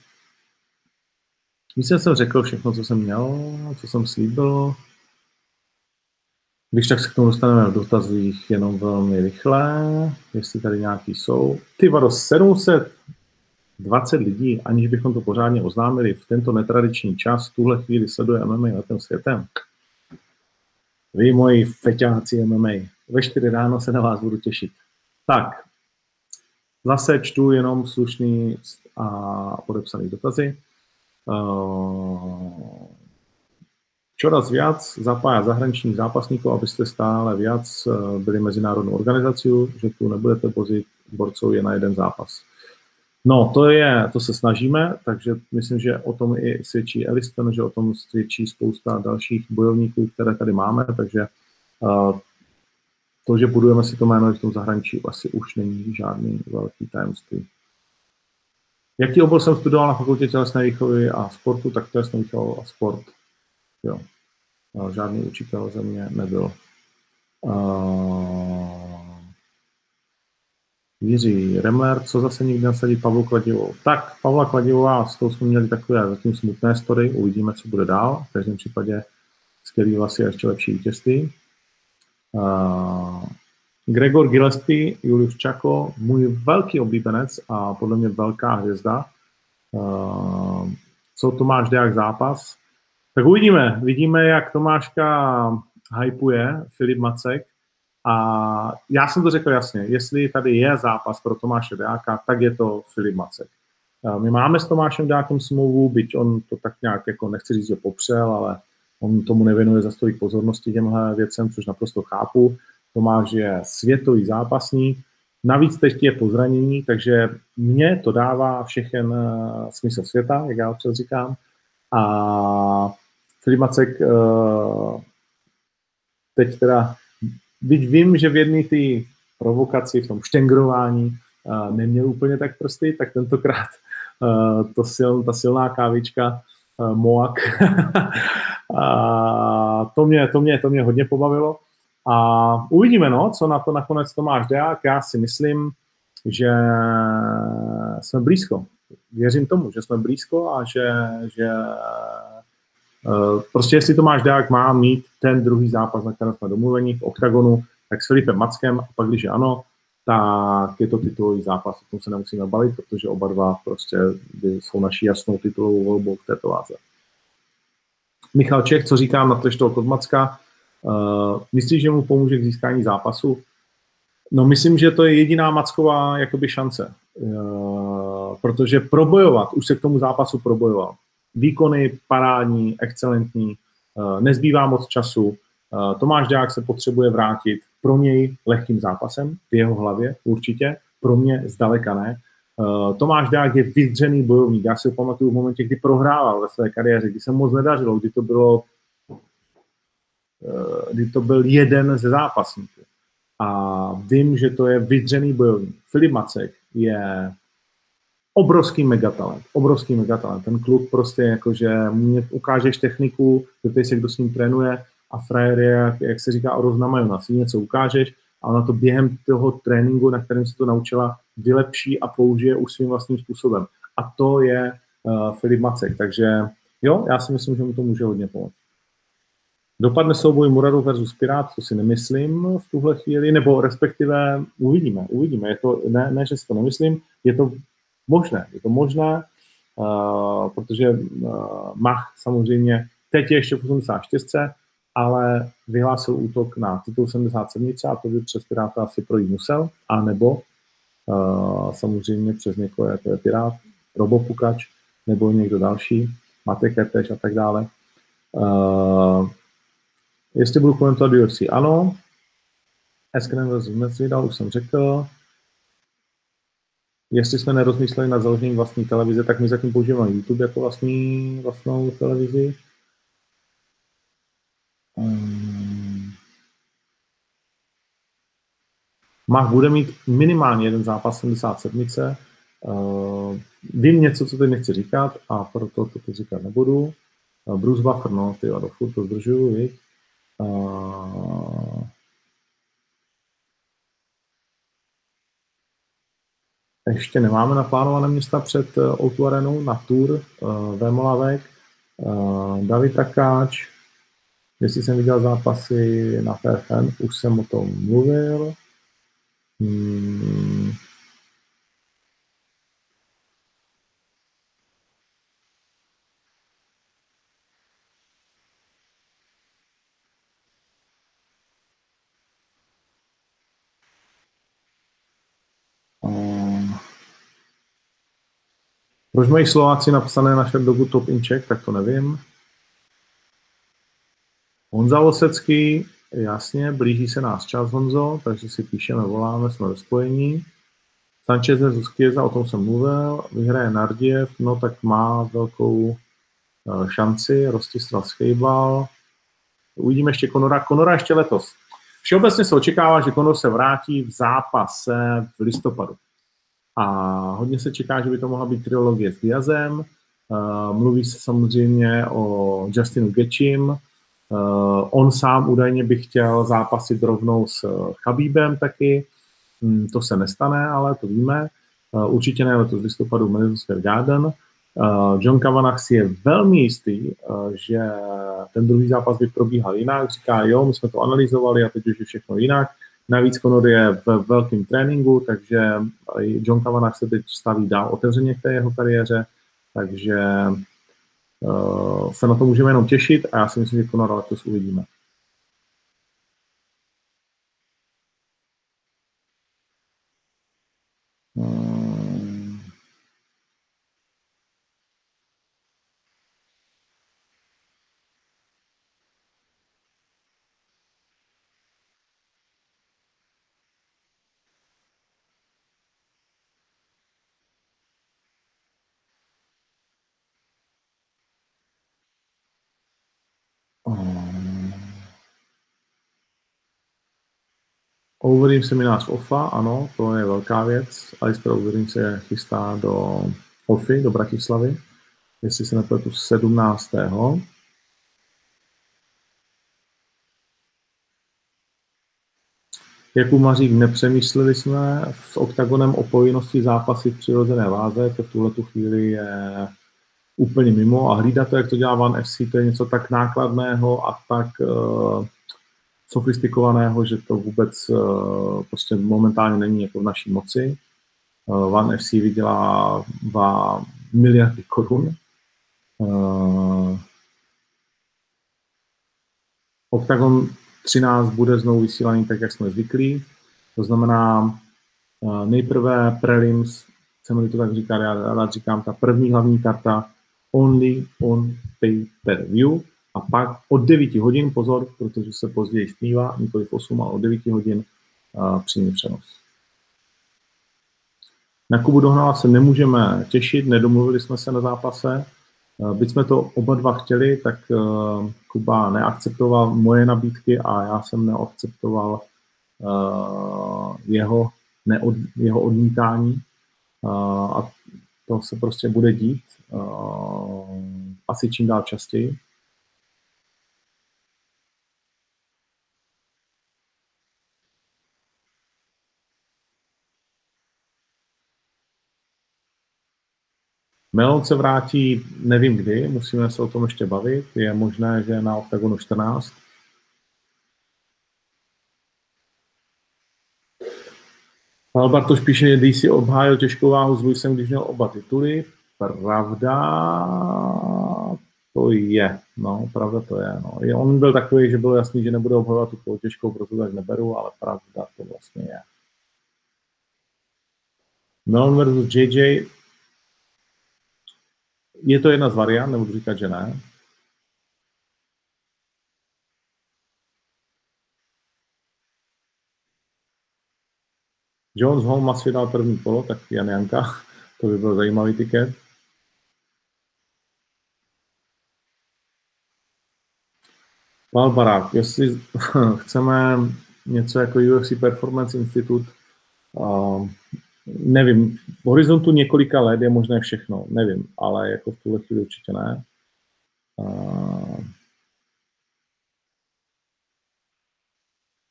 Myslím, že jsem řekl všechno, co jsem měl, co jsem slíbil. Když tak se k tomu dostaneme v dotazích jenom velmi rychle, jestli tady nějaký jsou. Ty vado, 720 lidí, aniž bychom to pořádně oznámili v tento netradiční čas, tuhle chvíli sleduje MMA ten světem. Vy, moji feťáci MMA, ve 4 ráno se na vás budu těšit. Tak, zase čtu jenom slušný a podepsaný dotazy. Uh, čoraz viac zapája zahraničních zápasníků, abyste stále viac uh, byli mezinárodnou organizací, že tu nebudete vozit borcov je na jeden zápas. No, to je, to se snažíme, takže myslím, že o tom i svědčí Eliston, že o tom svědčí spousta dalších bojovníků, které tady máme, takže uh, to, že budujeme si to jméno v tom zahraničí, asi už není žádný velký tajemství. Jaký obor jsem studoval na fakultě tělesné výchovy a sportu, tak tělesnou výchovu a sport. Jo. Žádný učitel ze mě nebyl. Uh, Jiří Remler, co zase nikdy nasadí Pavlu Kladivou? Tak, Pavla Kladivová, s tou jsme měli takové zatím smutné story, uvidíme, co bude dál. V každém případě skvělý vlasy a ještě lepší vítězství. Uh, Gregor Gillespie, Julius Čako, můj velký oblíbenec a podle mě velká hvězda. Uh, co Tomáš Deák zápas? Tak uvidíme. Vidíme, jak Tomáška hypuje Filip Macek. A já jsem to řekl jasně, jestli tady je zápas pro Tomáše Deáka, tak je to Filip Macek. My máme s Tomášem Deákem smlouvu, byť on to tak nějak, jako nechci říct, že popřel, ale on tomu nevěnuje za stolik pozornosti těmhle věcem, což naprosto chápu. Tomáš je světový zápasník, navíc teď je po zranění, takže mně to dává všechen uh, smysl světa, jak já občas říkám. A Filip Macek uh, teď teda, byť vím, že v jedné té provokaci, v tom štengrování uh, neměl úplně tak prsty, tak tentokrát uh, to sil, ta silná kávička uh, Moak, a to mě, to, mě, to mě hodně pobavilo. A uvidíme, no, co na to nakonec Tomáš Deák. Já si myslím, že jsme blízko. Věřím tomu, že jsme blízko a že, že prostě jestli Tomáš Deák má mít ten druhý zápas, na kterém jsme domluveni v oktagonu, tak s Filipem Mackem, a pak když ano, tak je to titulový zápas, o tom se nemusíme bavit, protože oba dva prostě jsou naší jasnou titulovou volbou v této váze. Michal Čech, co říkám na to, od Macka, Uh, myslíš, že mu pomůže k získání zápasu? No myslím, že to je jediná Macková jakoby šance, uh, protože probojovat, už se k tomu zápasu probojoval. Výkony parádní, excelentní, uh, nezbývá moc času. Uh, Tomáš Dák se potřebuje vrátit pro něj lehkým zápasem, v jeho hlavě určitě, pro mě zdaleka ne. Uh, Tomáš Dák je vydřený bojovník. Já si pamatuju v momentě, kdy prohrával ve své kariéře, kdy se moc nedařilo, kdy to bylo Eh, kdy to byl jeden ze zápasníků. A vím, že to je vydřený bojovník. Filip Macek je obrovský megatalent, obrovský megatalent. Ten kluk prostě jakože mu ukážeš techniku, zeptej se, kdo s ním trénuje a frajer je, jak, jak se říká, orozna majonas. něco ukážeš a ona to během toho tréninku, na kterém se to naučila, vylepší a použije už svým vlastním způsobem. A to je uh, Filip Macek. Takže jo, já si myslím, že mu to může hodně pomoct. Dopadne souboj Muradu versus Pirát, to si nemyslím v tuhle chvíli, nebo respektive uvidíme, uvidíme. Je to, ne, ne, že si to nemyslím, je to možné, je to možné, uh, protože uh, Mach samozřejmě teď je ještě v 84, ale vyhlásil útok na titul 77 a to by přes Piráta asi projít musel, anebo uh, samozřejmě přes někoho, jako je Pirát, Robopukač, nebo někdo další, Matek Ertež a tak dále. Uh, Jestli budu komentovat UFC, ano. Eskren vs. Mesvidal, už jsem řekl. Jestli jsme nerozmysleli na založení vlastní televize, tak my zatím používáme YouTube jako vlastní, vlastnou televizi. Um, Mach bude mít minimálně jeden zápas 77. Uh, vím něco, co teď nechci říkat a proto to teď říkat nebudu. Uh, Bruce Buffer, no, ty do furt to zdržuju, viď? Ještě nemáme naplánované města před O2 Arenou na tour Vémolavek. David Takáč, jestli jsem viděl zápasy na PFN, už jsem o tom mluvil. Hmm. Proč mají Slováci napsané na dobu top in Czech, tak to nevím. Honza Osecký, jasně, blíží se nás čas, Honzo, takže si píšeme, voláme, jsme ve spojení. Sanchez Zuskieza, o tom jsem mluvil, vyhraje Nardiev, no tak má velkou eh, šanci, Rostislav Schejbal. Uvidíme ještě Konora. Konora ještě letos. Všeobecně se očekává, že Konor se vrátí v zápase v listopadu. A hodně se čeká, že by to mohla být trilogie s Diazem. Uh, mluví se samozřejmě o Justinu Gečim. Uh, on sám údajně by chtěl zápasit rovnou s Chabíbem taky. Um, to se nestane, ale to víme. Uh, určitě ne letos v listopadu Madison Square Garden. John Kavanagh si je velmi jistý, že ten druhý zápas by probíhal jinak. Říká, jo, my jsme to analyzovali a teď už je všechno jinak. Navíc Conor je v velkém tréninku, takže John Kavanagh se teď staví dál otevřeně v té jeho kariéře, takže uh, se na to můžeme jenom těšit a já si myslím, že Conor letos uvidíme. Overeem seminář v OFA, ano, to je velká věc. Alistair Overeem se chystá do OFI, do Bratislavy, jestli se nepletu 17. Jakub Mařík, nepřemýšleli jsme s OKTAGONem o povinnosti zápasy v přirozené váze, to v tuhle chvíli je úplně mimo a hlídat to, jak to dělá Van FC, to je něco tak nákladného a tak uh, sofistikovaného, že to vůbec uh, prostě momentálně není jako v naší moci. Uh, One FC vydělává miliardy korun. Uh, Octagon 13 bude znovu vysílaný tak, jak jsme zvyklí. To znamená nejprve prelims, chceme to tak říkat, já rád říkám, ta první hlavní karta only on pay per view, a pak od 9 hodin, pozor, protože se později zpívá, nikoli v 8, ale od 9 hodin přímý přenos. Na Kubu Dohnala se nemůžeme těšit, nedomluvili jsme se na zápase. Byť jsme to oba dva chtěli, tak Kuba neakceptoval moje nabídky a já jsem neakceptoval jeho, neod, jeho odmítání. A to se prostě bude dít asi čím dál častěji. Melon se vrátí, nevím kdy, musíme se o tom ještě bavit. Je možné, že na OKTAGONu 14. Pavel Bartoš píše, že DC obhájil těžkou váhu s Luisem, když měl oba tituly. Pravda to je, no, pravda to je, no. On byl takový, že bylo jasný, že nebude obhajovat tu těžkou, proto tak neberu, ale pravda to vlastně je. Melon versus JJ, je to jedna z variant, nebudu říkat, že ne. Jones Holm asi dal první kolo, tak Jan Janka, to by byl zajímavý tiket. Pál Barák, jestli chceme něco jako UFC Performance Institute, nevím, v horizontu několika let je možné všechno, nevím, ale jako v tuhle chvíli určitě ne. Uh,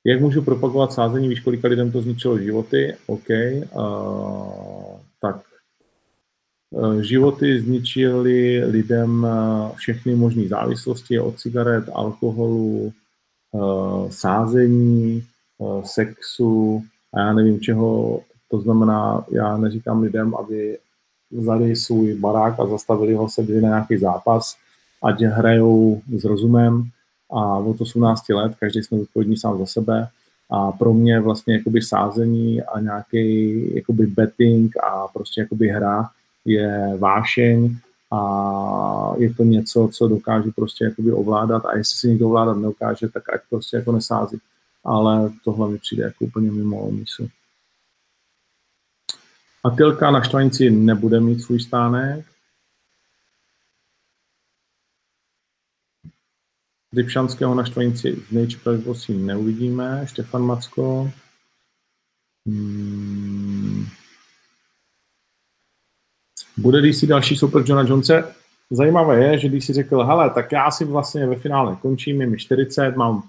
jak můžu propagovat sázení, víš, kolika lidem to zničilo životy? OK. Uh, tak životy zničily lidem všechny možné závislosti od cigaret, alkoholu, sázení, sexu a já nevím čeho. To znamená, já neříkám lidem, aby vzali svůj barák a zastavili ho se na nějaký zápas, ať hrajou s rozumem a od 18 let každý jsme zodpovědní sám za sebe a pro mě vlastně jakoby sázení a nějaký jakoby betting a prostě jakoby hra je vášeň a je to něco, co dokážu prostě jakoby ovládat a jestli si někdo ovládat neukáže, tak ať prostě jako nesází. Ale tohle mi přijde jako úplně mimo mísu. Atilka na Štvanici nebude mít svůj stánek. Dybšanského na Štvanici v pravděpodobnosti neuvidíme. Štefan Macko. Hmm. Bude DC další super Johna Jonese? Zajímavé je, že když si řekl, hele, tak já si vlastně ve finále končím, je mi 40, mám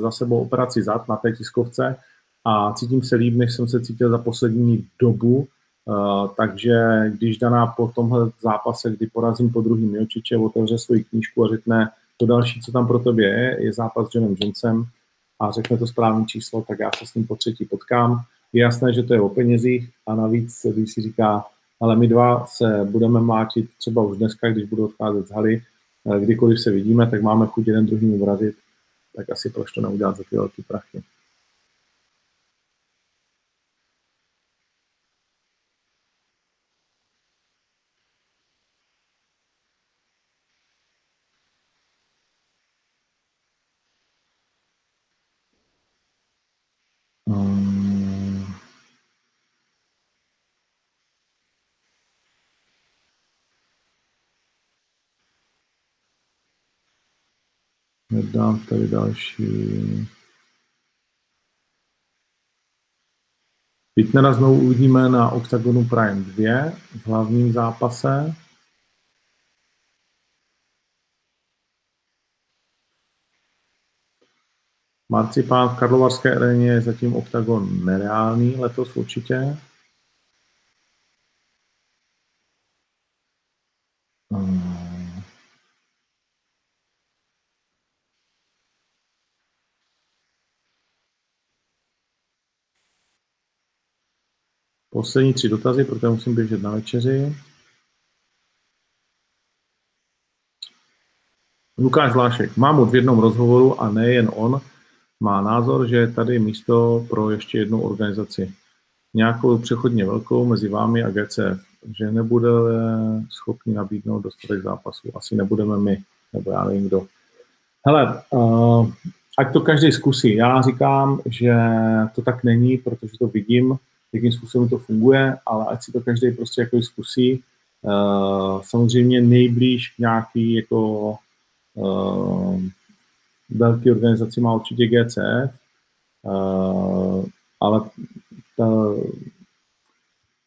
za sebou operaci zad na té tiskovce a cítím se líp, než jsem se cítil za poslední dobu, takže když Daná po tomhle zápase, kdy porazím po druhým Miočiče, otevře svoji knížku a řekne, to další, co tam pro tebe je, je zápas s Johnem Johnsonem a řekne to správné číslo, tak já se s ním po třetí potkám. Je jasné, že to je o penězích a navíc, když si říká, ale my dva se budeme mátit třeba už dneska, když budu odcházet z haly, eh, kdykoliv se vidíme, tak máme chuť jeden druhý urazit, tak asi proč to neudělat za ty velké prachy. Dám tady další. Pitnera znovu uvidíme na Octagonu Prime 2 v hlavním zápase. Marcipán v Karlovarské aréně je zatím Octagon nereálný letos určitě. Poslední tři dotazy, protože musím běžet na večeři. Lukáš Vlášek. Mám v jednom rozhovoru a nejen on má názor, že je tady místo pro ještě jednu organizaci. Nějakou přechodně velkou mezi vámi a GCF. Že nebude schopni nabídnout dostatek zápasů. Asi nebudeme my, nebo já nevím kdo. Hele, uh, ať to každý zkusí. Já říkám, že to tak není, protože to vidím jakým způsobem to funguje, ale ať si to každý prostě jako zkusí. Uh, samozřejmě nejblíž k nějaký jako uh, velký organizaci má určitě GCF, uh, ale ta,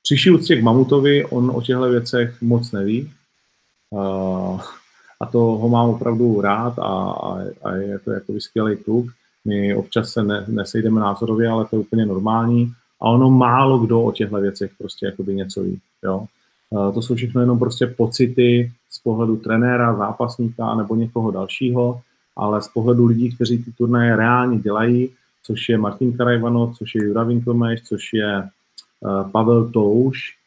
přišel úctě k Mamutovi, on o těchto věcech moc neví. A to ho mám opravdu rád a, a, a je to jako skvělý kluk. My občas se ne, nesejdeme názorově, ale to je úplně normální a ono málo kdo o těchto věcech prostě jakoby něco ví. Jo? To jsou všechno jenom prostě pocity z pohledu trenéra, zápasníka nebo někoho dalšího, ale z pohledu lidí, kteří ty turnaje reálně dělají, což je Martin Karajvanov, což je Jura Winkelmeš, což je uh, Pavel Touš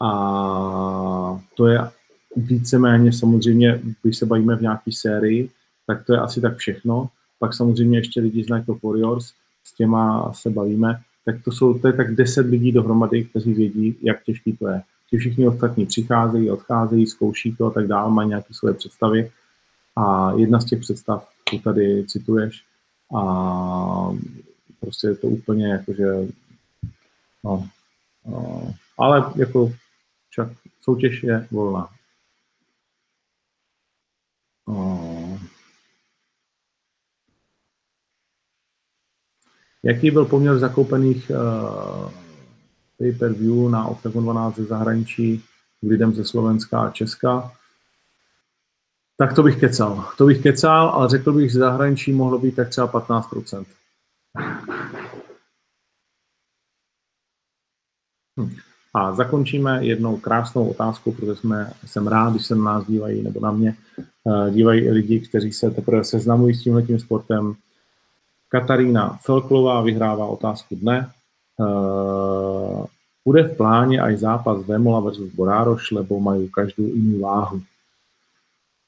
a to je víceméně samozřejmě, když se bavíme v nějaké sérii, tak to je asi tak všechno. Pak samozřejmě ještě lidi z Night of Warriors, s těma se bavíme, tak to jsou to je tak deset lidí dohromady, kteří vědí, jak těžký to je. Ti všichni ostatní přicházejí, odcházejí, zkouší to a tak dále, mají nějaké svoje představy. A jedna z těch představ, tu tady cituješ, a prostě je to úplně jakože, no, no ale jako však soutěž je volná. No. Jaký byl poměr zakoupených uh, pay-per-view na Octagon 12 ze zahraničí k lidem ze Slovenska a Česka? Tak to bych kecal. To bych kecal, ale řekl bych, že zahraničí mohlo být tak třeba 15%. Hm. A zakončíme jednou krásnou otázkou, protože jsme, jsem rád, když se na nás dívají, nebo na mě dívají i lidi, kteří se teprve seznamují s tímhletím sportem. Katarína Felklová vyhrává otázku dne. Bude v pláně aj zápas Vemola versus Borároš, lebo mají každou jinou váhu.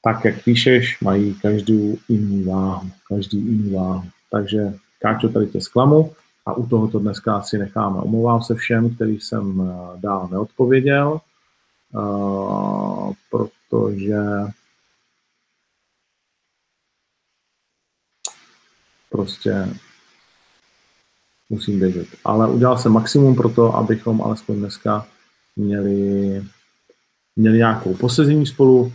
Tak, jak píšeš, mají každou jinou váhu. Každý jinou váhu. Takže Káčo, tady tě zklamu a u tohoto dneska si necháme. Omlouvám se všem, který jsem eh, dál neodpověděl, uh, protože prostě musím běžet. Ale udělal jsem maximum pro to, abychom alespoň dneska měli, měli nějakou posezení spolu.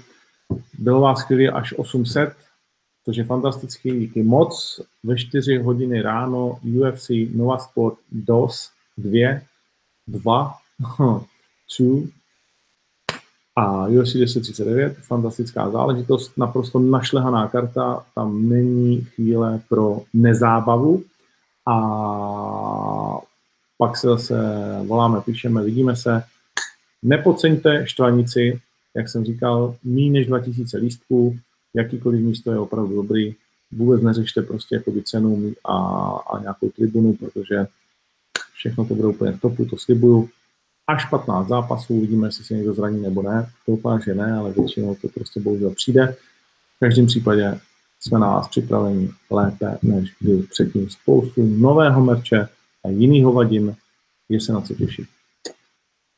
Bylo vás chvíli až 800, což je fantastický, díky moc. Ve 4 hodiny ráno UFC Nova Sport DOS 2, 2, 2 a UFC 239, fantastická záležitost, naprosto našlehaná karta, tam není chvíle pro nezábavu a pak se zase voláme, píšeme, vidíme se. Nepodceňte štvanici, jak jsem říkal, méně než 2000 lístků, jakýkoliv místo je opravdu dobrý, vůbec neřešte prostě jakoby cenu a, a nějakou tribunu, protože všechno to bude úplně v topu, to slibuju. Až 15 zápasů, uvidíme, jestli se někdo zraní nebo ne. Doufám, že ne, ale většinou to prostě bohužel přijde. V každém případě jsme na vás připraveni lépe než kdy předtím. Spoustu nového merče a jiného vadin. Je se na co těšit.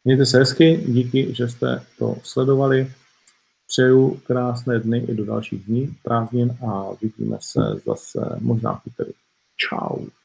Mějte se hezky, díky, že jste to sledovali. Přeju krásné dny i do dalších dní prázdnin a vidíme se zase možná v. Ciao.